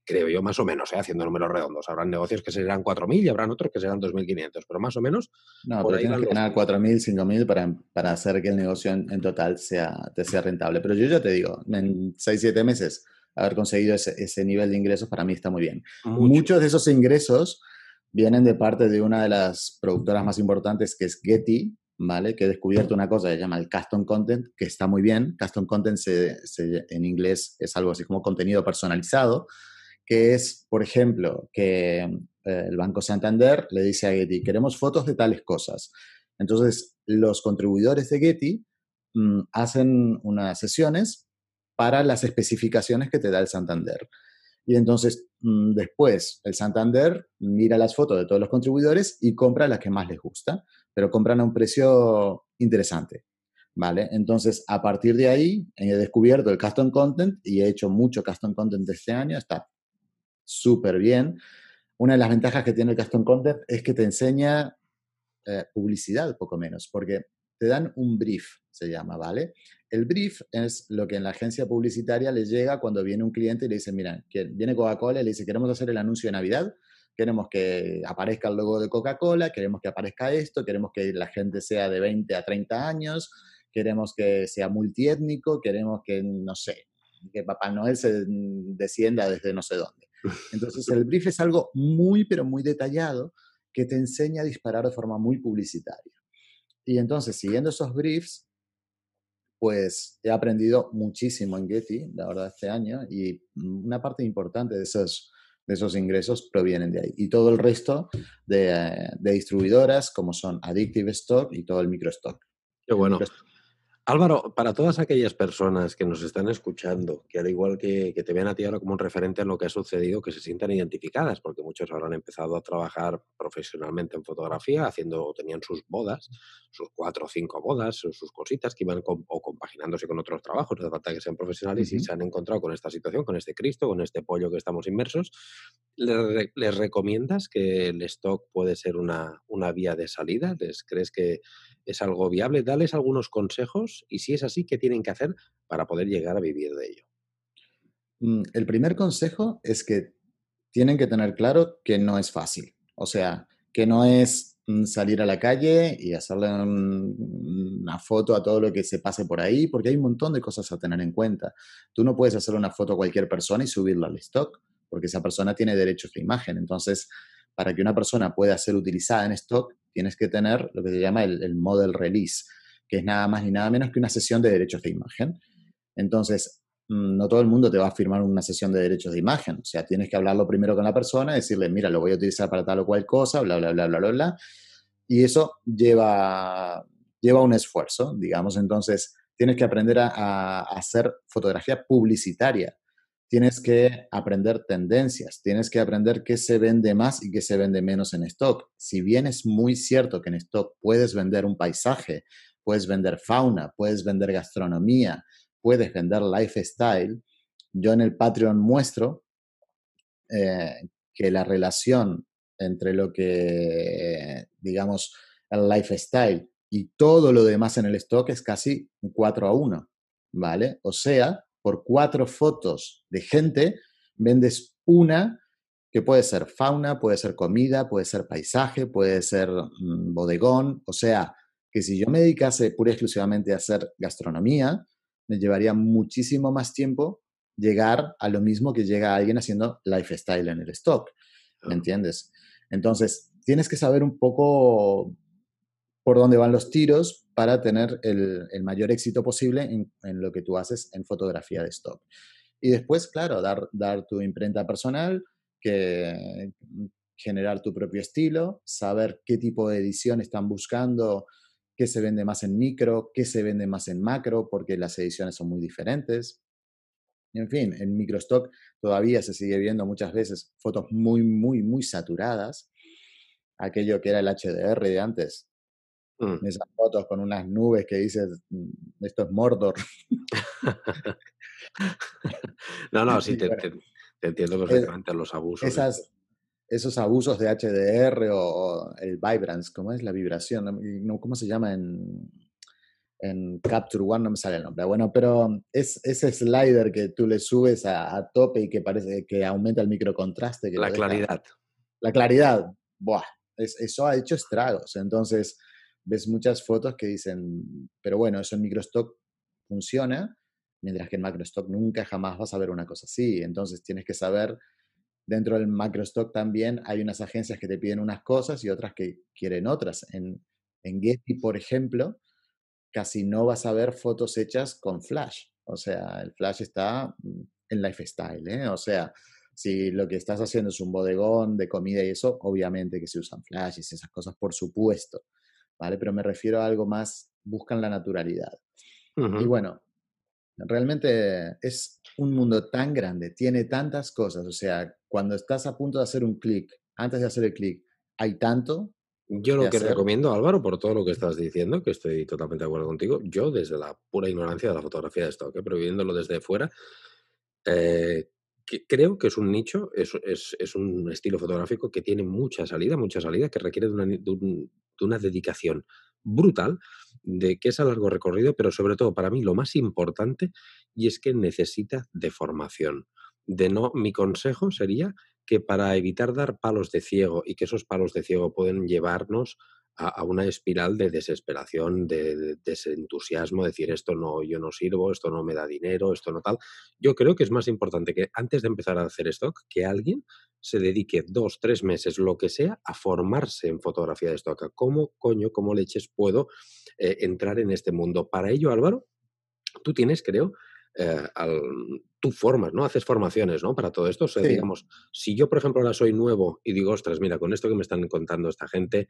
creo yo, más o menos, ¿eh? haciendo números redondos. Habrán negocios que serán 4.000 y habrán otros que serán 2.500, pero más o menos...
No, por pero tienes que ganar 4.000, 5.000 para, para hacer que el negocio en, en, total sea, te sea rentable. Pero yo ya te digo, en 6, 7 meses haber conseguido ese, ese, nivel de ingresos para mí está muy bien. Mucho. Muchos de esos ingresos vienen de parte de una de las productoras más importantes que es Getty, ¿vale? Que he descubierto una cosa que se llama el custom content, que está muy bien. Custom content se, se, en inglés es algo así como contenido personalizado, que es, por ejemplo, que eh, el Banco Santander le dice a Getty, queremos fotos de tales cosas. Entonces, los contribuidores de Getty mmm, hacen unas sesiones para las especificaciones que te da el Santander. Y entonces, mmm, después, el Santander mira las fotos de todos los contribuidores y compra las que más les gusta pero compran a un precio interesante. ¿Vale? Entonces, a partir de ahí, he descubierto el custom content y he hecho mucho custom content este año, está súper bien. Una de las ventajas que tiene el custom content es que te enseña eh, publicidad, poco menos, porque te dan un brief, se llama, ¿vale? El brief es lo que en la agencia publicitaria le llega cuando viene un cliente y le dice, mira, viene Coca-Cola y le dice, queremos hacer el anuncio de Navidad, queremos que aparezca el logo de Coca-Cola, queremos que aparezca esto, queremos que la gente sea de 20 a 30 años, queremos que sea multiétnico, queremos que, no sé, que Papá Noel se descienda desde no sé dónde. Entonces el brief es algo muy, pero muy detallado que te enseña a disparar de forma muy publicitaria. Y entonces, siguiendo esos briefs, pues he aprendido muchísimo en Getty, la verdad, este año, y una parte importante de esos de esos ingresos provienen de ahí. Y todo el resto de, de distribuidoras, como son Addictive Stock y todo el microstock.
Qué bueno. Álvaro, para todas aquellas personas que nos están escuchando, que al igual que, que, te ven a ti ahora como un referente en lo que ha sucedido, que se sientan identificadas, porque muchos habrán empezado a trabajar profesionalmente en fotografía, haciendo, tenían sus bodas, sus cuatro o cinco bodas, sus cositas que iban con, o compaginándose con otros trabajos, no hace falta que sean profesionales, uh -huh. y se han encontrado con esta situación, con este Cristo, con este pollo que estamos inmersos. ¿Les, les recomiendas que el stock puede ser una, una vía de salida? ¿Les crees que es algo viable? Dales algunos consejos y si es así, ¿qué tienen que hacer para poder llegar a vivir de ello?
Mm, el primer consejo es que tienen que tener claro que no es fácil. O sea, que no es mm, salir a la calle y hacerle una foto a todo lo que se pase por ahí, porque hay un montón de cosas a tener en cuenta. Tú no puedes hacer una foto a cualquier persona y subirla al stock, porque esa persona tiene derechos de imagen. Entonces, para que una persona pueda ser utilizada en stock, tienes que tener lo que se llama el, el, model release, que es nada más ni nada menos que una sesión de derechos de imagen. Entonces, no todo el mundo te va a firmar una sesión de derechos de imagen. O sea, tienes que hablarlo primero con la persona, decirle, mira, lo voy a utilizar para tal o cual cosa, bla, bla, bla, bla, bla, bla. Y eso lleva, lleva un esfuerzo, digamos. Entonces, tienes que aprender a, a hacer fotografía publicitaria tienes que aprender tendencias, tienes que aprender qué se vende más y qué se vende menos en stock. Si bien es muy cierto que en stock puedes vender un paisaje, puedes vender fauna, puedes vender gastronomía, puedes vender lifestyle, yo en el Patreon muestro eh, que la relación entre lo que, digamos, el lifestyle y todo lo demás en el stock es casi un 4 a 1, ¿vale? O sea, por cuatro fotos de gente, vendes una que puede ser fauna, puede ser comida, puede ser paisaje, puede ser mm, bodegón, o sea, que si yo me dedicase pura y exclusivamente a hacer gastronomía, me llevaría muchísimo más tiempo llegar a lo mismo que llega alguien haciendo lifestyle en el stock, ¿me entiendes? Entonces, tienes que saber un poco por dónde van los tiros para tener el, mayor éxito posible en, lo que tú haces en fotografía de stock. Y después, claro, dar, dar tu imprenta personal, que, generar tu propio estilo, saber qué tipo de edición están buscando, qué se vende más en micro, qué se vende más en macro, porque las ediciones son muy diferentes. En fin, en microstock todavía se sigue viendo muchas veces fotos muy, muy, muy saturadas. Aquello que era el HDR de antes. Mm. Esas fotos con unas nubes que dices, mm, esto es Mordor.
no, no, sí, te, entiendo eh, perfectamente los abusos.
Esas, esos abusos de HDR o, el vibrance, ¿cómo es la vibración? ¿Cómo se llama en, en Capture One? No me sale el nombre. Bueno, pero es ese slider que tú le subes a, tope y que parece que aumenta el microcontraste.
la claridad.
La claridad. Buah, eso ha hecho estragos. Entonces, ves muchas fotos que dicen, pero bueno, eso en microstock funciona, mientras que en macrostock nunca jamás vas a ver una cosa así. Entonces, tienes que saber Dentro del macrostock también hay unas agencias que te piden unas cosas y otras que quieren otras. En, en Getty, por ejemplo, casi no vas a ver fotos hechas con flash. O sea, el flash está mm, en lifestyle, ¿eh? O sea, si lo que estás haciendo es un bodegón de comida y eso, obviamente que se usan flashes, esas cosas, por supuesto, ¿vale? Pero me refiero a algo más, buscan la naturalidad. Y bueno, realmente es un mundo tan grande, tiene tantas cosas, o sea, cuando estás a punto de hacer un clic, antes de hacer el clic, hay tanto.
Yo lo que recomiendo, Álvaro, por todo lo que estás diciendo, que estoy totalmente de acuerdo contigo, yo desde la pura ignorancia de la fotografía de stock, ¿eh? pero viéndolo desde fuera, eh, creo que es un nicho, es, es, un estilo fotográfico que tiene mucha salida, mucha salida, que requiere de una, de una dedicación brutal, de que es a largo recorrido, pero sobre todo para mí lo más importante, y es que necesita de formación. De no, mi consejo sería que para evitar dar palos de ciego y que esos palos de ciego pueden llevarnos a, una espiral de desesperación, de, desentusiasmo, decir esto no, yo no sirvo, esto no me da dinero, esto no tal. Yo creo que es más importante que antes de empezar a hacer stock, que alguien se dedique dos, tres meses, lo que sea, a formarse en fotografía de stock. ¿Cómo coño, cómo leches puedo eh, entrar en este mundo? Para ello, Álvaro, tú tienes, creo, eh, tú formas, ¿no? Haces formaciones, ¿no? Para todo esto. O sea, digamos, si yo, por ejemplo, ahora soy nuevo y digo, ostras, mira, con esto que me están contando esta gente,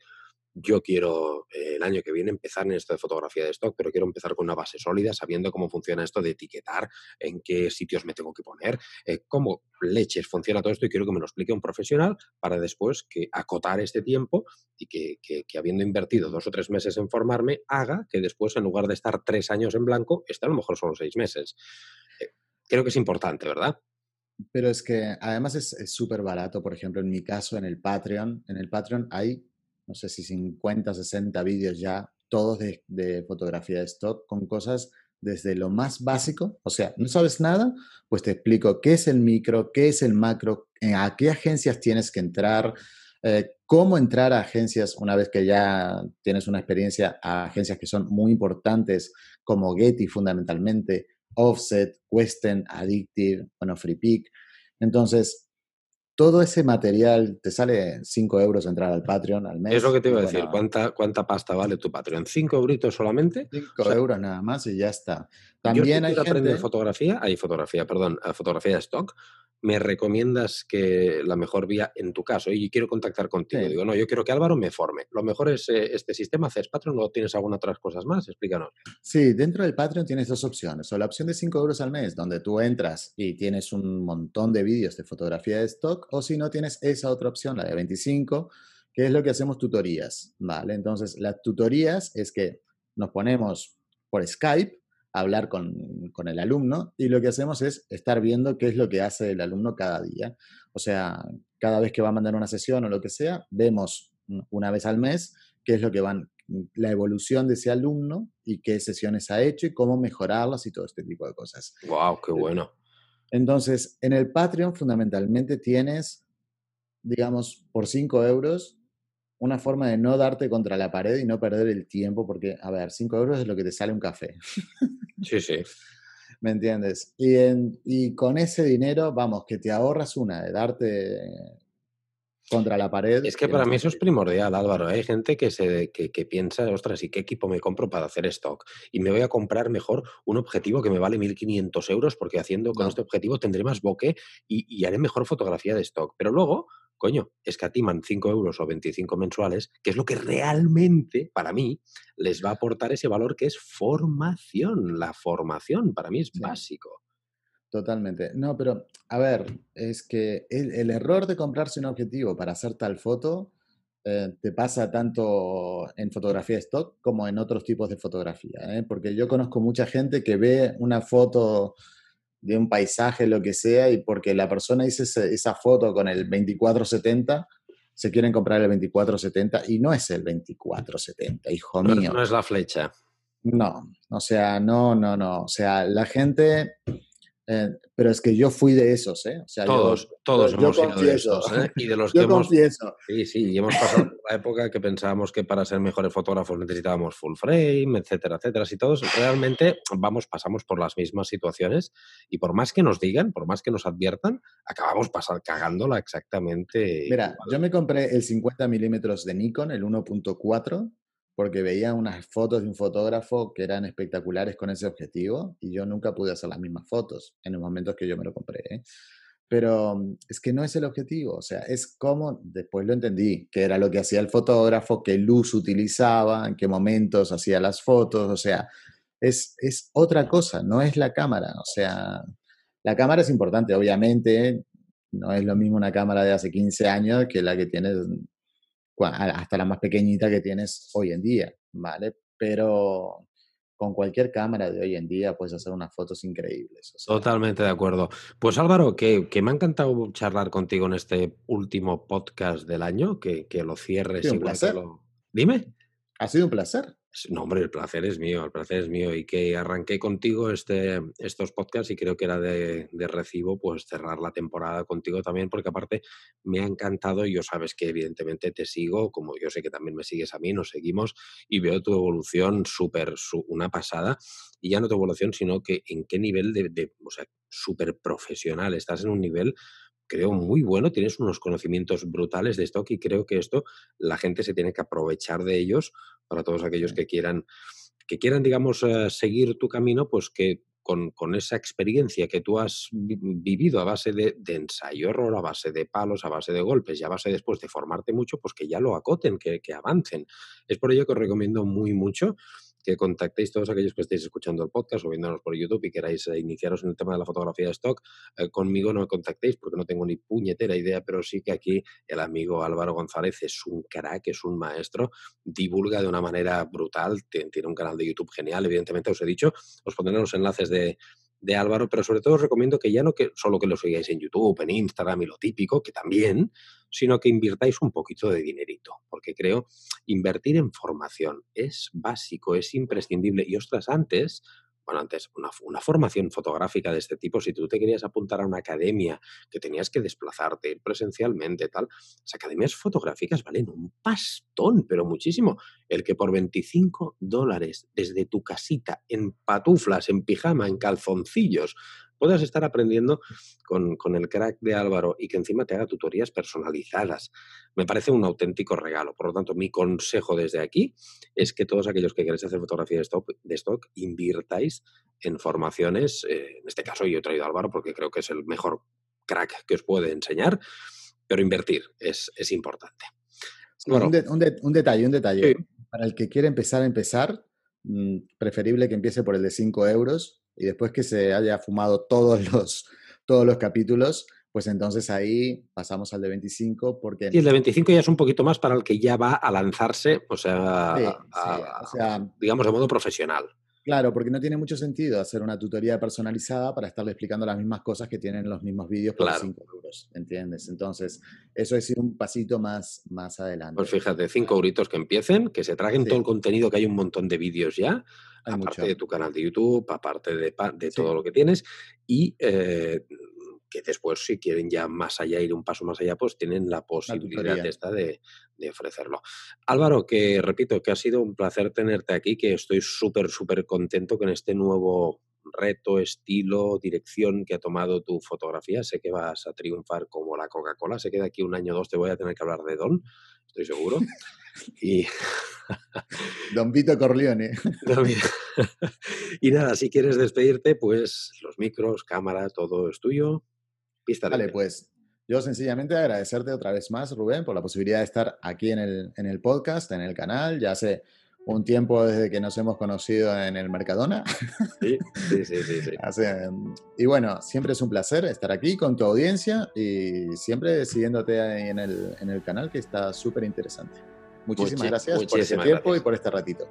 yo quiero eh, el año que viene empezar en esto de fotografía de stock, pero quiero empezar con una base sólida, sabiendo cómo funciona esto de etiquetar, en qué sitios me tengo que poner, eh, cómo leches funciona todo esto y quiero que me lo explique un profesional para después que acotar este tiempo y que, que, habiendo invertido dos o tres meses en formarme, haga que después, en lugar de estar tres años en blanco, esté a lo mejor solo seis meses. Eh, creo que es importante, ¿verdad?
Pero es que además es súper barato, por ejemplo, en mi caso, en el Patreon, en el Patreon hay no sé si 50, 60 vídeos ya, todos de, fotografía de stock, con cosas desde lo más básico, o sea, no sabes nada, pues te explico qué es el micro, qué es el macro, a qué agencias tienes que entrar, eh, cómo entrar a agencias una vez que ya tienes una experiencia, a agencias que son muy importantes como Getty fundamentalmente, Offset, Western, Addictive, bueno, FreePic. Entonces, todo ese material te sale 5 euros entrar al Patreon al mes.
Es lo que te iba a decir. ¿Cuánta, ¿Cuánta pasta vale tu Patreon? ¿5 euritos solamente?
5 euros nada más y ya está. También hay gente... aprender
fotografía, hay fotografía, perdón, fotografía de stock me recomiendas que la mejor vía en tu caso y quiero contactar contigo. Digo, no, yo quiero que Álvaro me forme. Lo mejor es eh, este sistema, haces Patreon o tienes alguna otras cosas más, explícanos.
Sí, dentro del Patreon tienes dos opciones. O la opción de 5 euros al mes, donde tú entras y tienes un montón de vídeos de fotografía de stock, o si no, tienes esa otra opción, la de 25, que es lo que hacemos tutorías, ¿vale? Entonces, las tutorías es que nos ponemos por Skype hablar con, con, el alumno y lo que hacemos es estar viendo qué es lo que hace el alumno cada día. O sea, cada vez que va a mandar una sesión o lo que sea, vemos una vez al mes qué es lo que van, la evolución de ese alumno y qué sesiones ha hecho y cómo mejorarlas y todo este tipo de cosas.
¡Wow! ¡Qué bueno!
Entonces, en el Patreon fundamentalmente tienes, digamos, por 5 euros, una forma de no darte contra la pared y no perder el tiempo, porque, a ver, 5 euros es lo que te sale un café.
Sí, sí.
¿Me entiendes? Y, y con ese dinero, vamos, que te ahorras una de darte contra la pared.
Es que para mí eso es primordial, Álvaro. Hay gente que, se, que, que, piensa, ostras, ¿y qué equipo me compro para hacer stock? Y me voy a comprar mejor un objetivo que me vale 1.500 euros porque haciendo con este objetivo tendré más bokeh y, y, haré mejor fotografía de stock. Pero luego, coño, escatiman 5 euros o 25 mensuales, que es lo que realmente, para mí, les va a aportar ese valor que es formación. La formación para mí es sí. básico.
Totalmente. No, pero a ver, es que el, el, error de comprarse un objetivo para hacer tal foto eh, te pasa tanto en fotografía stock como en otros tipos de fotografía. ¿eh? Porque yo conozco mucha gente que ve una foto de un paisaje, lo que sea, y porque la persona hizo esa foto con el 2470, se quieren comprar el 2470 y no es el 2470, hijo mío.
No es la flecha.
No, o sea, no, no, no. O sea, la gente eh, pero es que yo fui de esos, ¿eh? O sea,
todos,
yo,
todos
yo
hemos
confieso,
sido de esos, ¿eh? Y de los
yo
que hemos...
confieso.
Sí, sí, y hemos pasado la época que pensábamos que para ser mejores fotógrafos necesitábamos full frame, etcétera, etcétera. Y todos realmente vamos, pasamos por las mismas situaciones y por más que nos digan, por más que nos adviertan, acabamos pasar cagándola exactamente.
Mira,
igual.
yo me compré el 50 milímetros de Nikon, el 1.4, porque veía unas fotos de un fotógrafo que eran espectaculares con ese objetivo y yo nunca pude hacer las mismas fotos en los momentos que yo me lo compré. ¿eh? Pero mm, es que no es el objetivo, o sea, es como, después lo entendí, que era lo que hacía el fotógrafo, qué luz utilizaba, en qué momentos hacía las fotos, o sea, es, es otra cosa, no es la cámara, o sea, la cámara es importante, obviamente, no es lo mismo una cámara de hace 15 años que la que tienes hasta la más pequeñita que tienes hoy en día, ¿vale? Pero con cualquier cámara de hoy en día puedes hacer unas fotos increíbles.
O sea. Totalmente de acuerdo. Pues Álvaro, que, que, me ha encantado charlar contigo en este último podcast del año, que, que lo cierres.
Un placer.
Lo... Dime.
Ha sido un placer.
No, hombre, el placer es mío, el placer es mío. Y que arranqué contigo este, estos podcasts y creo que era de, de, recibo pues cerrar la temporada contigo también, porque aparte me ha encantado y yo sabes que evidentemente te sigo, como yo sé que también me sigues a mí, nos seguimos y veo tu evolución súper, una pasada. Y ya no tu evolución, sino que en qué nivel de, de o sea, súper profesional. Estás en un nivel creo, muy bueno, tienes unos conocimientos brutales de stock y creo que esto la gente se tiene que aprovechar de ellos para todos aquellos que quieran, que quieran, digamos, uh, seguir tu camino, pues que con, con, esa experiencia que tú has vi vivido a base de, de, ensayo error, a base de palos, a base de golpes y a base después de formarte mucho, pues que ya lo acoten, que, que avancen. Es por ello que os recomiendo muy mucho que contactéis todos aquellos que estéis escuchando el podcast o viéndonos por YouTube y queráis eh, iniciaros en el tema de la fotografía de stock, eh, conmigo no me contactéis porque no tengo ni puñetera idea, pero sí que aquí el amigo Álvaro González es un crack, es un maestro, divulga de una manera brutal, tiene un canal de YouTube genial, evidentemente os he dicho, os pondré los enlaces de, de Álvaro, pero sobre todo os recomiendo que ya no que solo que lo sigáis en YouTube, en Instagram y lo típico, que también, sino que invirtáis un poquito de dinerito, porque creo invertir en formación es básico, es imprescindible. Y ostras, antes, bueno, antes, una, una, formación fotográfica de este tipo, si tú te querías apuntar a una academia que tenías que desplazarte, presencialmente, tal, las academias fotográficas valen un pastón, pero muchísimo. El que por 25 dólares desde tu casita, en patuflas, en pijama, en calzoncillos, puedas estar aprendiendo con, con, el crack de Álvaro y que encima te haga tutorías personalizadas. Me parece un auténtico regalo. Por lo tanto, mi consejo desde aquí es que todos aquellos que queréis hacer fotografía de stock, de stock invirtáis en formaciones. Eh, en este caso, yo he traído a Álvaro porque creo que es el mejor crack que os puede enseñar, pero invertir es, es importante.
Bueno, un, de, un, de, un, detalle, un detalle. Sí. Para el que quiere empezar a empezar, mmm, preferible que empiece por el de 5 euros y después que se haya fumado todos los, todos los capítulos, pues entonces ahí pasamos al de 25 porque...
Y el de 25 ya es un poquito más para el que ya va a lanzarse, o sea,
sí,
a,
sí, o sea
digamos, de modo profesional.
Claro, porque no tiene mucho sentido hacer una tutoría personalizada para estarle explicando las mismas cosas que tienen los mismos vídeos por 5 euros, ¿entiendes? Entonces, eso es ir un pasito más, más adelante.
Pues fíjate, 5 euritos que empiecen, que se traguen todo el contenido, que hay un montón de vídeos ya, aparte de tu canal de YouTube, aparte de, de todo lo que tienes, y eh, que después si quieren ya más allá, ir un paso más allá, pues tienen la posibilidad esta de, de, ofrecerlo. Álvaro, que repito, que ha sido un placer tenerte aquí, que estoy súper, súper contento con este nuevo reto, estilo, dirección que ha tomado tu fotografía. Sé que vas a triunfar como la Coca-Cola. Sé que de aquí un año o dos te voy a tener que hablar de Don, estoy seguro. y...
Don Vito Corleone.
y nada, si quieres despedirte, pues los micros, cámara, todo es tuyo.
Vale, pues yo sencillamente agradecerte otra vez más, Rubén, por la posibilidad de estar aquí en el, en el podcast, en el canal. Ya hace un tiempo desde que nos hemos conocido en el Mercadona.
Sí, sí, sí. sí,
y bueno, siempre es un placer estar aquí con tu audiencia y siempre siguiéndote en el, en el canal que está súper interesante. Muchísimas gracias por ese tiempo y por este ratito.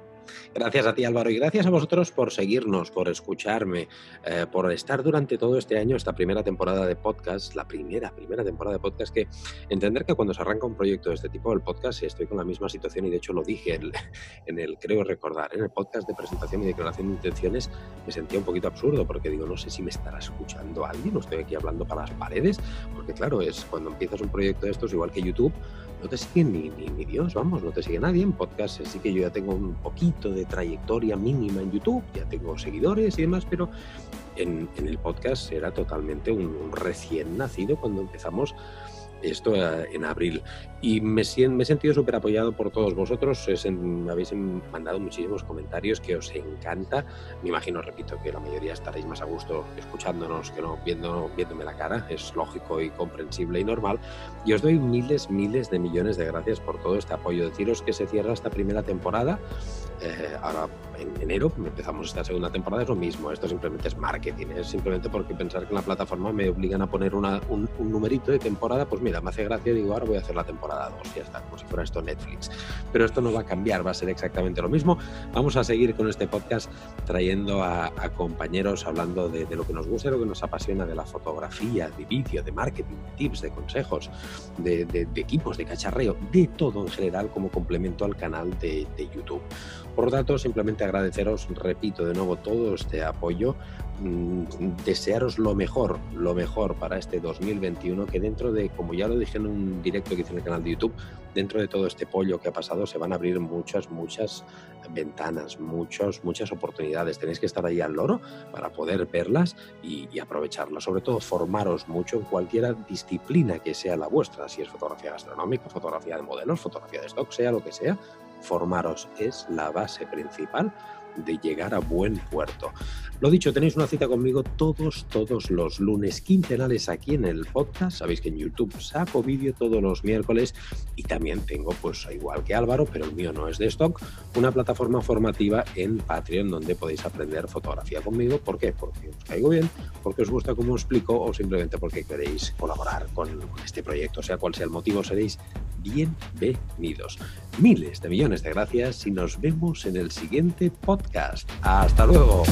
Gracias a ti Álvaro y gracias a vosotros por seguirnos, por escucharme, eh, por estar durante todo este año, esta primera temporada de podcast, la primera, primera temporada de podcast, que entender que cuando se arranca un proyecto de este tipo, el podcast, estoy con la misma situación y de hecho lo dije en, en el, creo recordar, en el podcast de presentación y declaración de intenciones, me sentía un poquito absurdo porque digo, no sé si me estará escuchando alguien, no estoy aquí hablando para las paredes, porque claro, es cuando empiezas un proyecto de estos, igual que YouTube, no te sigue ni, ni, Dios, vamos, no te sigue nadie. En podcast sí que yo ya tengo un poquito de trayectoria mínima en YouTube, ya tengo seguidores y demás, pero en, el podcast era totalmente un recién nacido cuando empezamos esto eh, en abril. Y me, he sentido súper apoyado por todos vosotros. me habéis mandado muchísimos comentarios que os encanta. Me imagino, repito, que la mayoría estaréis más a gusto escuchándonos que no viendo, viéndome la cara. Es lógico y comprensible y normal. Y os doy miles, miles de millones de gracias por todo este apoyo. Deciros que se cierra esta primera temporada. Eh, ahora en enero empezamos esta segunda temporada. Es lo mismo. Esto simplemente es marketing. Es simplemente porque pensar que en la plataforma me obligan a poner un, un numerito de temporada. Pues mira, me hace gracia y digo, ahora voy a hacer la temporada 2, ya está, como si fuera esto Netflix. Pero esto no va a cambiar, va a ser exactamente lo mismo. Vamos a seguir con este podcast trayendo a, compañeros hablando de, lo que nos gusta, de lo que nos apasiona, de la fotografía, de vídeo, de marketing, de tips, de consejos, de, equipos, de cacharreo, de todo en general como complemento al canal de, de YouTube. Por lo tanto, simplemente agradeceros, repito de nuevo, todo este apoyo Mm, desearos lo mejor, lo mejor para este 2021, que dentro de, como ya lo dije en un directo que hice en el canal de YouTube, dentro de todo este pollo que ha pasado se van a abrir muchas, muchas ventanas, muchos, muchas oportunidades. Tenéis que estar ahí al loro para poder verlas y, y aprovecharlas. Sobre todo, formaros mucho en cualquier disciplina que sea la vuestra, si es fotografía gastronómica, fotografía de modelos, fotografía de stock, sea lo que sea, formaros es la base principal de llegar a buen puerto. Lo dicho, tenéis una cita conmigo todos, todos los lunes quincenales aquí en el podcast. Sabéis que en YouTube saco vídeo todos los miércoles y también tengo, pues igual que Álvaro, pero el mío no es de stock, una plataforma formativa en Patreon donde podéis aprender fotografía conmigo. ¿Por qué? Porque os caigo bien, porque os gusta cómo explico o simplemente porque queréis colaborar con, este proyecto. Sea cual sea el motivo, seréis bienvenidos. Miles de millones de gracias y nos vemos en el siguiente hasta luego.